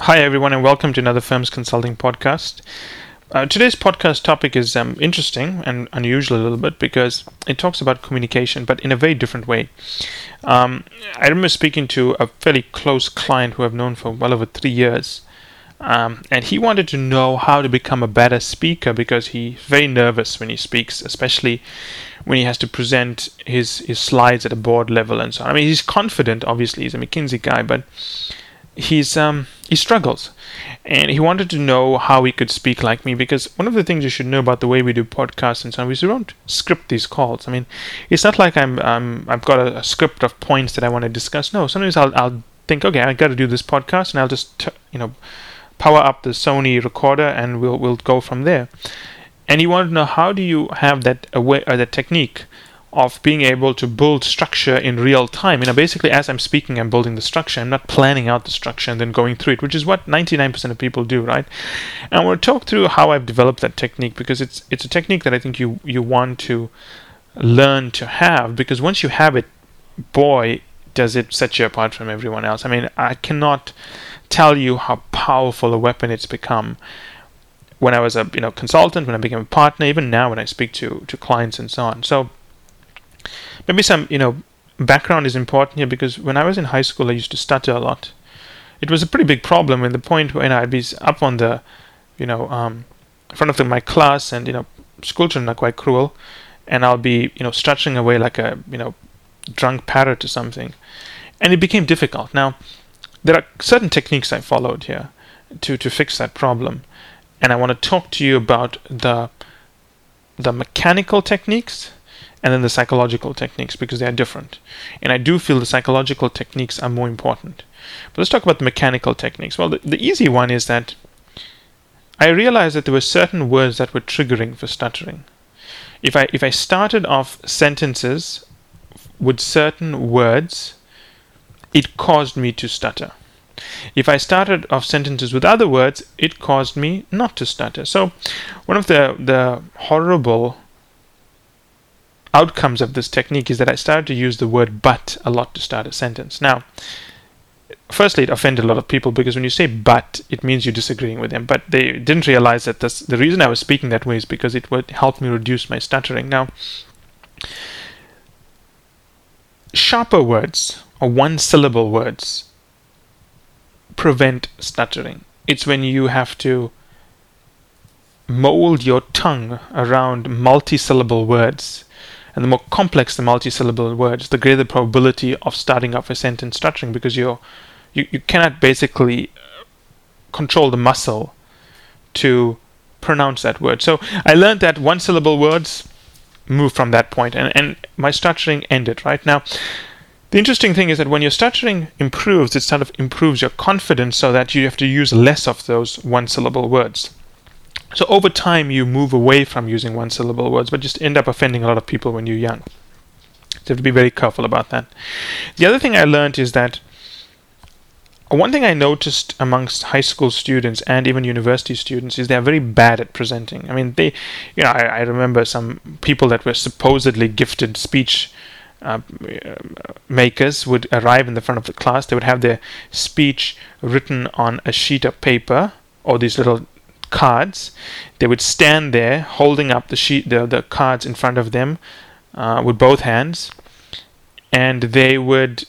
Hi, everyone, and welcome to another Firms Consulting podcast. Uh, today's podcast topic is um, interesting and unusual a little bit because it talks about communication, but in a very different way. Um, I remember speaking to a fairly close client who I've known for well over three years, um, and he wanted to know how to become a better speaker because he's very nervous when he speaks, especially when he has to present his, his slides at a board level and so on. I mean, he's confident, obviously, he's a McKinsey guy, but he's um he struggles. And he wanted to know how he could speak like me because one of the things you should know about the way we do podcasts and so on is we don't script these calls. I mean it's not like i'm um, i've got a, a, script of points that i want to discuss. No sometimes i'll, I'll think okay i got to do this podcast and i'll just t- you know power up the sony recorder and we'll we'll go from there. And he wanted to know how do you have that away or that technique of being able to build structure in real time. You know, basically, as I'm speaking, I'm building the structure. I'm not planning out the structure and then going through it, which is what 99% of people do, right? And to talk through how I've developed that technique because it's it's a technique that I think you you want to learn to have because once you have it, boy, does it set you apart from everyone else. I mean, I cannot tell you how powerful a weapon it's become when I was a you know consultant, when I became a partner, even now when I speak to to clients and so on. So maybe some you know background is important here because when I was in high school, I used to stutter a lot. It was a pretty big problem. In the point when I'd be up on the, you know, um, in front of the, my class, and you know, school children are quite cruel, and I'll be you know stuttering away like a you know drunk parrot or something, and it became difficult. Now, there are certain techniques I followed here to to fix that problem, and I want to talk to you about the the mechanical techniques and then the psychological techniques because they are different. And I do feel the psychological techniques are more important. But let's talk about the mechanical techniques. Well, the, the easy one is that I realized that there were certain words that were triggering for stuttering. If I if I started off sentences with certain words, it caused me to stutter. If I started off sentences with other words, it caused me not to stutter. So, one of the the horrible outcomes of this technique is that I started to use the word but a lot to start a sentence. Now, firstly, it offended a lot of people because when you say but, it means you're disagreeing with them. But they didn't realize that this, the reason I was speaking that way is because it would help me reduce my stuttering. Now, sharper words or one syllable words prevent stuttering. It's when you have to mold your tongue around multi-syllable words and the more complex the multisyllable words, the greater the probability of starting off a sentence stuttering because you're, you, you cannot basically control the muscle to pronounce that word. So I learned that one syllable words move from that point and, and my stuttering ended, right? Now, the interesting thing is that when your stuttering improves, it sort of improves your confidence so that you have to use less of those one syllable words. So over time, you move away from using one syllable words, but just end up offending a lot of people when you're young. So you have to be very careful about that. The other thing I learned is that one thing I noticed amongst high school students and even university students is they're very bad at presenting. I mean, they, you know, I, I remember some people that were supposedly gifted speech uh, makers would arrive in the front of the class. They would have their speech written on a sheet of paper or these little cards. They would stand there holding up the sheet, the, the cards in front of them uh, with both hands, and they would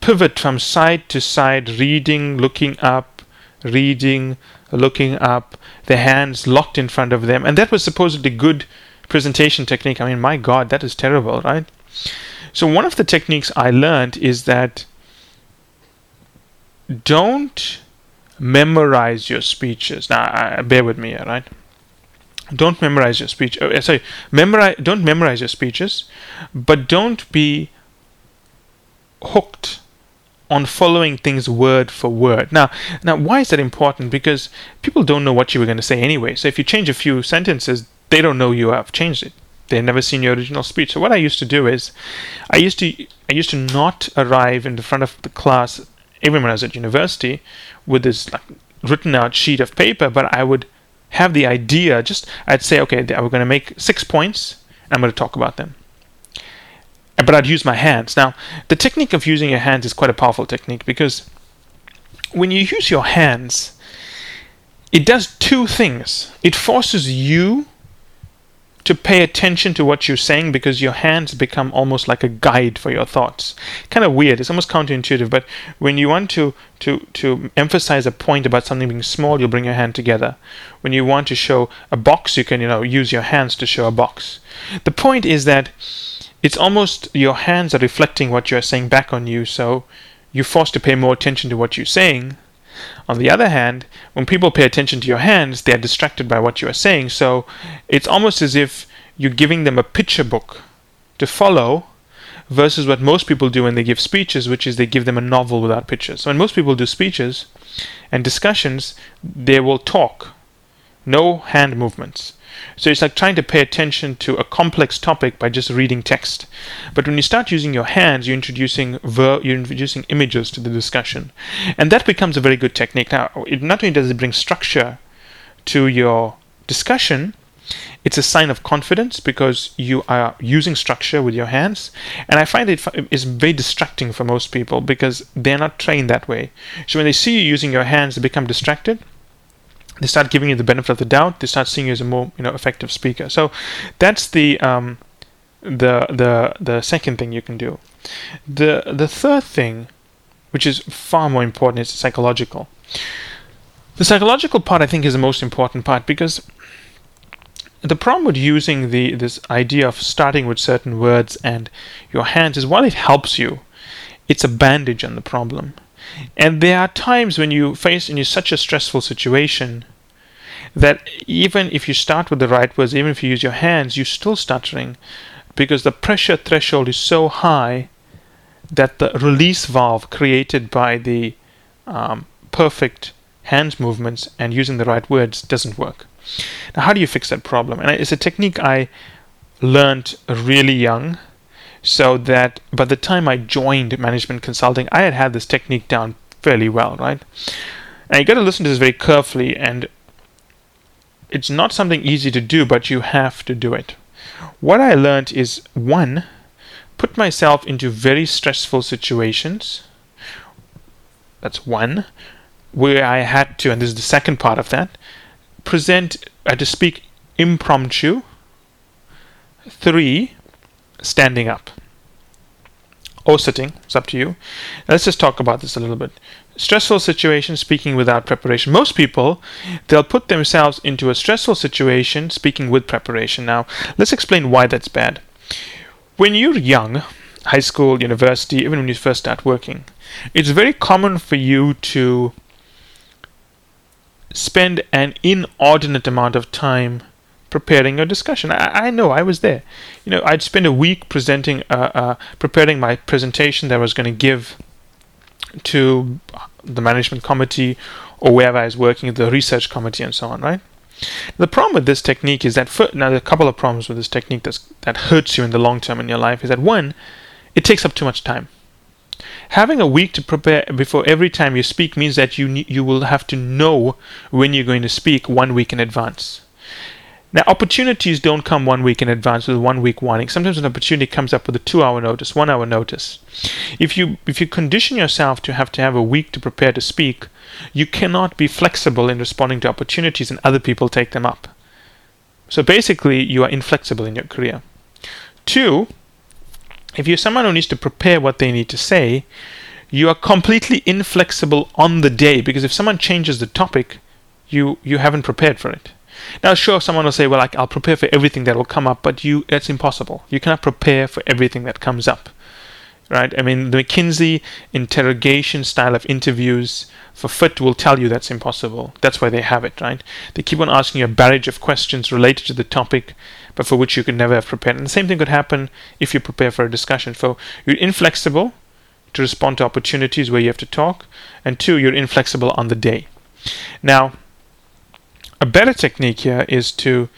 pivot from side to side, reading, looking up, reading, looking up, the hands locked in front of them, and that was supposedly good presentation technique. I mean, my God, that is terrible, right? So one of the techniques I learned is that don't memorize your speeches. Now, uh, bear with me here, right? Don't memorize your speech. Oh, sorry, memorize. Don't memorize your speeches, but don't be hooked on following things word for word. Now, now, why is that important? Because people don't know what you were going to say anyway. So if you change a few sentences, they don't know you have changed it. They've never seen your original speech. So what I used to do is, I used to I used to not arrive in the front of the class even when I was at university, with this like, written out sheet of paper, but I would have the idea. Just I'd say, okay, we're going to make six points. and I'm going to talk about them. But I'd use my hands. Now, the technique of using your hands is quite a powerful technique because when you use your hands, it does two things. It forces you to pay attention to what you're saying because your hands become almost like a guide for your thoughts. Kind of weird. It's almost counterintuitive, but when you want to to to emphasize a point about something being small, you'll bring your hand together. When you want to show a box, you can you know use your hands to show a box. The point is that it's almost your hands are reflecting what you're saying back on you, so you're forced to pay more attention to what you're saying. On the other hand, when people pay attention to your hands, they are distracted by what you are saying. So it's almost as if you're giving them a picture book to follow versus what most people do when they give speeches, which is they give them a novel without pictures. So when most people do speeches and discussions, they will talk, no hand movements. So it's like trying to pay attention to a complex topic by just reading text. But when you start using your hands, you're introducing ver- you're introducing images to the discussion, and that becomes a very good technique. Now, it not only does it bring structure to your discussion, it's a sign of confidence because you are using structure with your hands. And I find it is very distracting for most people because they're not trained that way. So when they see you using your hands, they become distracted they start giving you the benefit of the doubt. They start seeing you as a more you know effective speaker. So that's the um, the the the second thing you can do. The the third thing, which is far more important, is psychological. The psychological part I think is the most important part because the problem with using the this idea of starting with certain words and your hands is while it helps you, it's a bandage on the problem. And there are times when you face in such a stressful situation that even if you start with the right words, even if you use your hands, you're still stuttering because the pressure threshold is so high that the release valve created by the um, perfect hands movements and using the right words doesn't work. Now, how do you fix that problem? And it's a technique I learned really young so that by the time I joined management consulting, I had had this technique down fairly well, right? And you got to listen to this very carefully, and it's not something easy to do, but you have to do it. What I learned is one, put myself into very stressful situations. That's one, where I had to, and this is the second part of that, present, I had to speak impromptu. Three, standing up or sitting. It's up to you. Let's just talk about this a little bit. Stressful situation, speaking without preparation. Most people, they'll put themselves into a stressful situation speaking with preparation. Now, let's explain why that's bad. When you're young, high school, university, even when you first start working, it's very common for you to spend an inordinate amount of time preparing a discussion. I, I know I was there. You know, I'd spend a week presenting, uh, uh, preparing my presentation that I was going to give to the management committee or wherever I was working, the research committee, and so on. Right. The problem with this technique is that for, now there are a couple of problems with this technique that's, that hurts you in the long term in your life. Is that one, it takes up too much time. Having a week to prepare before every time you speak means that you you will have to know when you're going to speak one week in advance. Now, opportunities don't come one week in advance with one week warning. Sometimes an opportunity comes up with a two-hour notice, one-hour notice. If you if you condition yourself to have to have a week to prepare to speak, you cannot be flexible in responding to opportunities and other people take them up. So basically, you are inflexible in your career. Two, if you're someone who needs to prepare what they need to say, you are completely inflexible on the day because if someone changes the topic, you you haven't prepared for it. Now, sure, someone will say, well, I'll prepare for everything that will come up, but you, that's impossible. You cannot prepare for everything that comes up. Right? I mean, the McKinsey interrogation style of interviews for FIT will tell you that's impossible. That's why they have it, right? They keep on asking you a barrage of questions related to the topic, but for which you could never have prepared. And the same thing could happen if you prepare for a discussion. So you're inflexible to respond to opportunities where you have to talk, and two, you're inflexible on the day. Now, a better technique here is to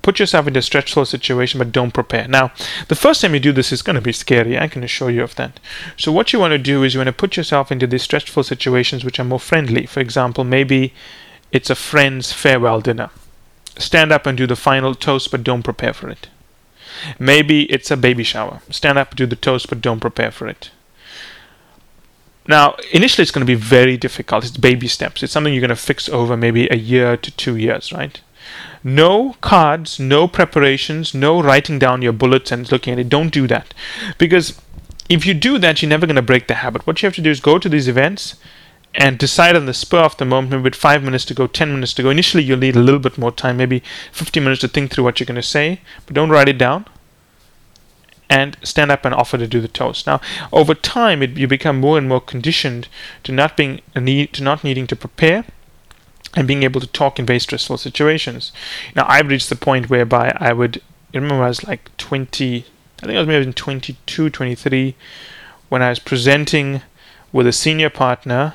put yourself in a stressful situation but don't prepare. Now, the first time you do this is going to be scary, I can assure you of that. So, what you want to do is you want to put yourself into these stressful situations which are more friendly. For example, maybe it's a friend's farewell dinner. Stand up and do the final toast but don't prepare for it. Maybe it's a baby shower. Stand up, do the toast but don't prepare for it. Now, initially, it's going to be very difficult. It's baby steps. It's something you're going to fix over maybe a year to two years, right? No cards, no preparations, no writing down your bullets and looking at it. Don't do that. Because if you do that, you're never going to break the habit. What you have to do is go to these events and decide on the spur of the moment, maybe with five minutes to go, ten minutes to go. Initially, you'll need a little bit more time, maybe 15 minutes to think through what you're going to say, but don't write it down and stand up and offer to do the toast. Now, over time, it, you become more and more conditioned to not being need to not needing to prepare and being able to talk in very stressful situations. Now, I've reached the point whereby I would I remember I was like 20, I think I was maybe 22, 23, when I was presenting with a senior partner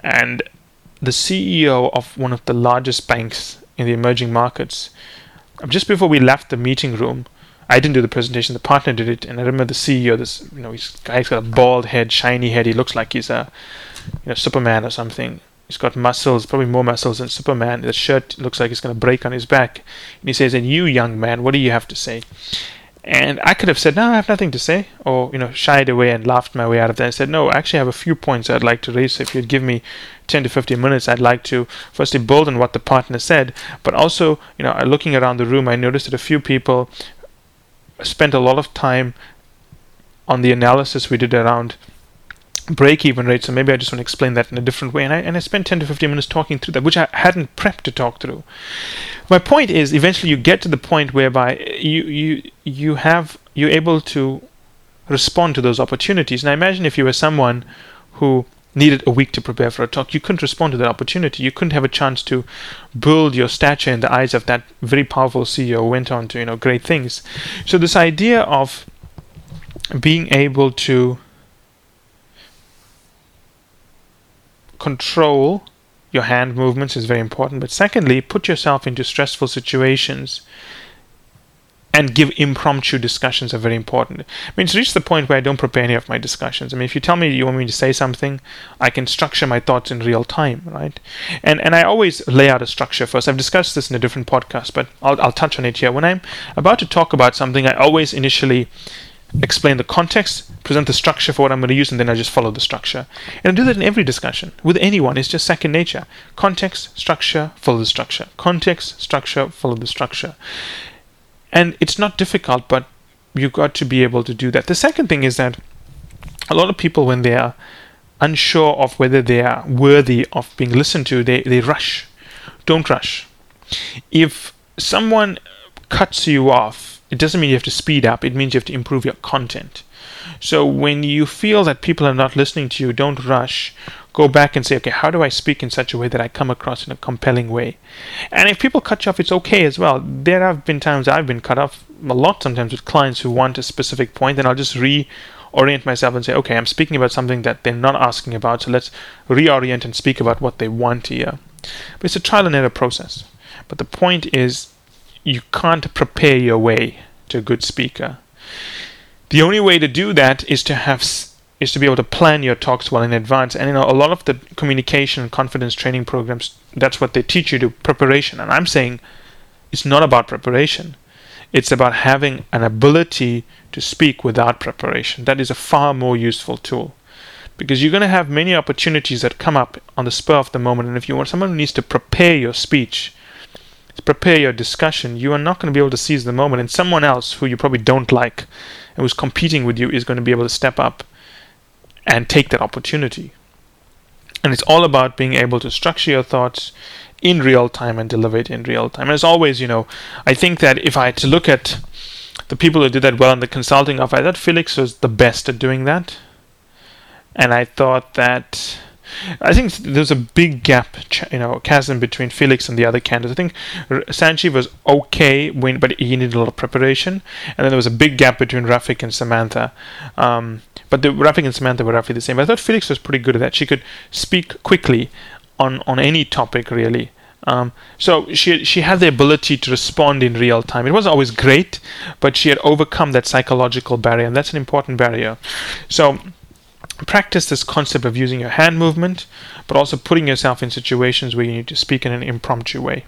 and the CEO of one of the largest banks in the emerging markets. Just before we left the meeting room, I didn't do the presentation. The partner did it, and I remember the CEO. This, you know, this guy's got a bald head, shiny head. He looks like he's a, you know, Superman or something. He's got muscles, probably more muscles than Superman. The shirt looks like it's going to break on his back. And he says, "And you, young man, what do you have to say?" And I could have said, "No, I have nothing to say," or you know, shied away and laughed my way out of that. I said, "No, I actually have a few points I'd like to raise. If you'd give me 10 to 15 minutes, I'd like to firstly build on what the partner said, but also, you know, looking around the room, I noticed that a few people spent a lot of time on the analysis we did around break even rate. So maybe I just want to explain that in a different way. And I, and I spent 10 to 15 minutes talking through that, which I hadn't prepped to talk through. My point is eventually you get to the point whereby you, you, you have, you're able to respond to those opportunities. Now imagine if you were someone who needed a week to prepare for a talk, you couldn't respond to that opportunity. You couldn't have a chance to build your stature in the eyes of that very powerful CEO went on to, you know, great things. So this idea of being able to control your hand movements is very important. But secondly, put yourself into stressful situations and give impromptu discussions are very important. I mean, it's reached the point where I don't prepare any of my discussions. I mean, if you tell me you want me to say something, I can structure my thoughts in real time, right? And and I always lay out a structure first. I've discussed this in a different podcast, but I'll, I'll touch on it here. When I'm about to talk about something, I always initially explain the context, present the structure for what I'm going to use, and then I just follow the structure. And I do that in every discussion with anyone. It's just second nature. Context, structure, follow the structure. Context, structure, follow the structure. And it's not difficult, but you've got to be able to do that. The second thing is that a lot of people, when they are unsure of whether they are worthy of being listened to, they, they rush. Don't rush. If someone cuts you off, it doesn't mean you have to speed up, it means you have to improve your content. So when you feel that people are not listening to you, don't rush go back and say, okay, how do I speak in such a way that I come across in a compelling way? And if people cut you off, it's okay as well. There have been times I've been cut off a lot sometimes with clients who want a specific point, and I'll just reorient myself and say, okay, I'm speaking about something that they're not asking about, so let's reorient and speak about what they want to hear. But it's a trial and error process. But the point is, you can't prepare your way to a good speaker. The only way to do that is to have is to be able to plan your talks well in advance. And you know, a lot of the communication and confidence training programs, that's what they teach you to preparation. And I'm saying it's not about preparation. It's about having an ability to speak without preparation. That is a far more useful tool. Because you're going to have many opportunities that come up on the spur of the moment. And if you want someone who needs to prepare your speech, prepare your discussion, you are not going to be able to seize the moment. And someone else who you probably don't like and who's competing with you is going to be able to step up and take that opportunity. And it's all about being able to structure your thoughts in real time and deliver it in real time. As always, you know, I think that if I had to look at the people who did that well in the consulting office, I thought Felix was the best at doing that. And I thought that I think there's a big gap, you know, chasm between Felix and the other candidates. I think Sanjeev was okay, when, but he needed a lot of preparation. And then there was a big gap between Rafik and Samantha. Um, but the Rafik and Samantha were roughly the same. But I thought Felix was pretty good at that. She could speak quickly on on any topic, really. Um, so she she had the ability to respond in real time. It wasn't always great, but she had overcome that psychological barrier, and that's an important barrier. So practice this concept of using your hand movement, but also putting yourself in situations where you need to speak in an impromptu way.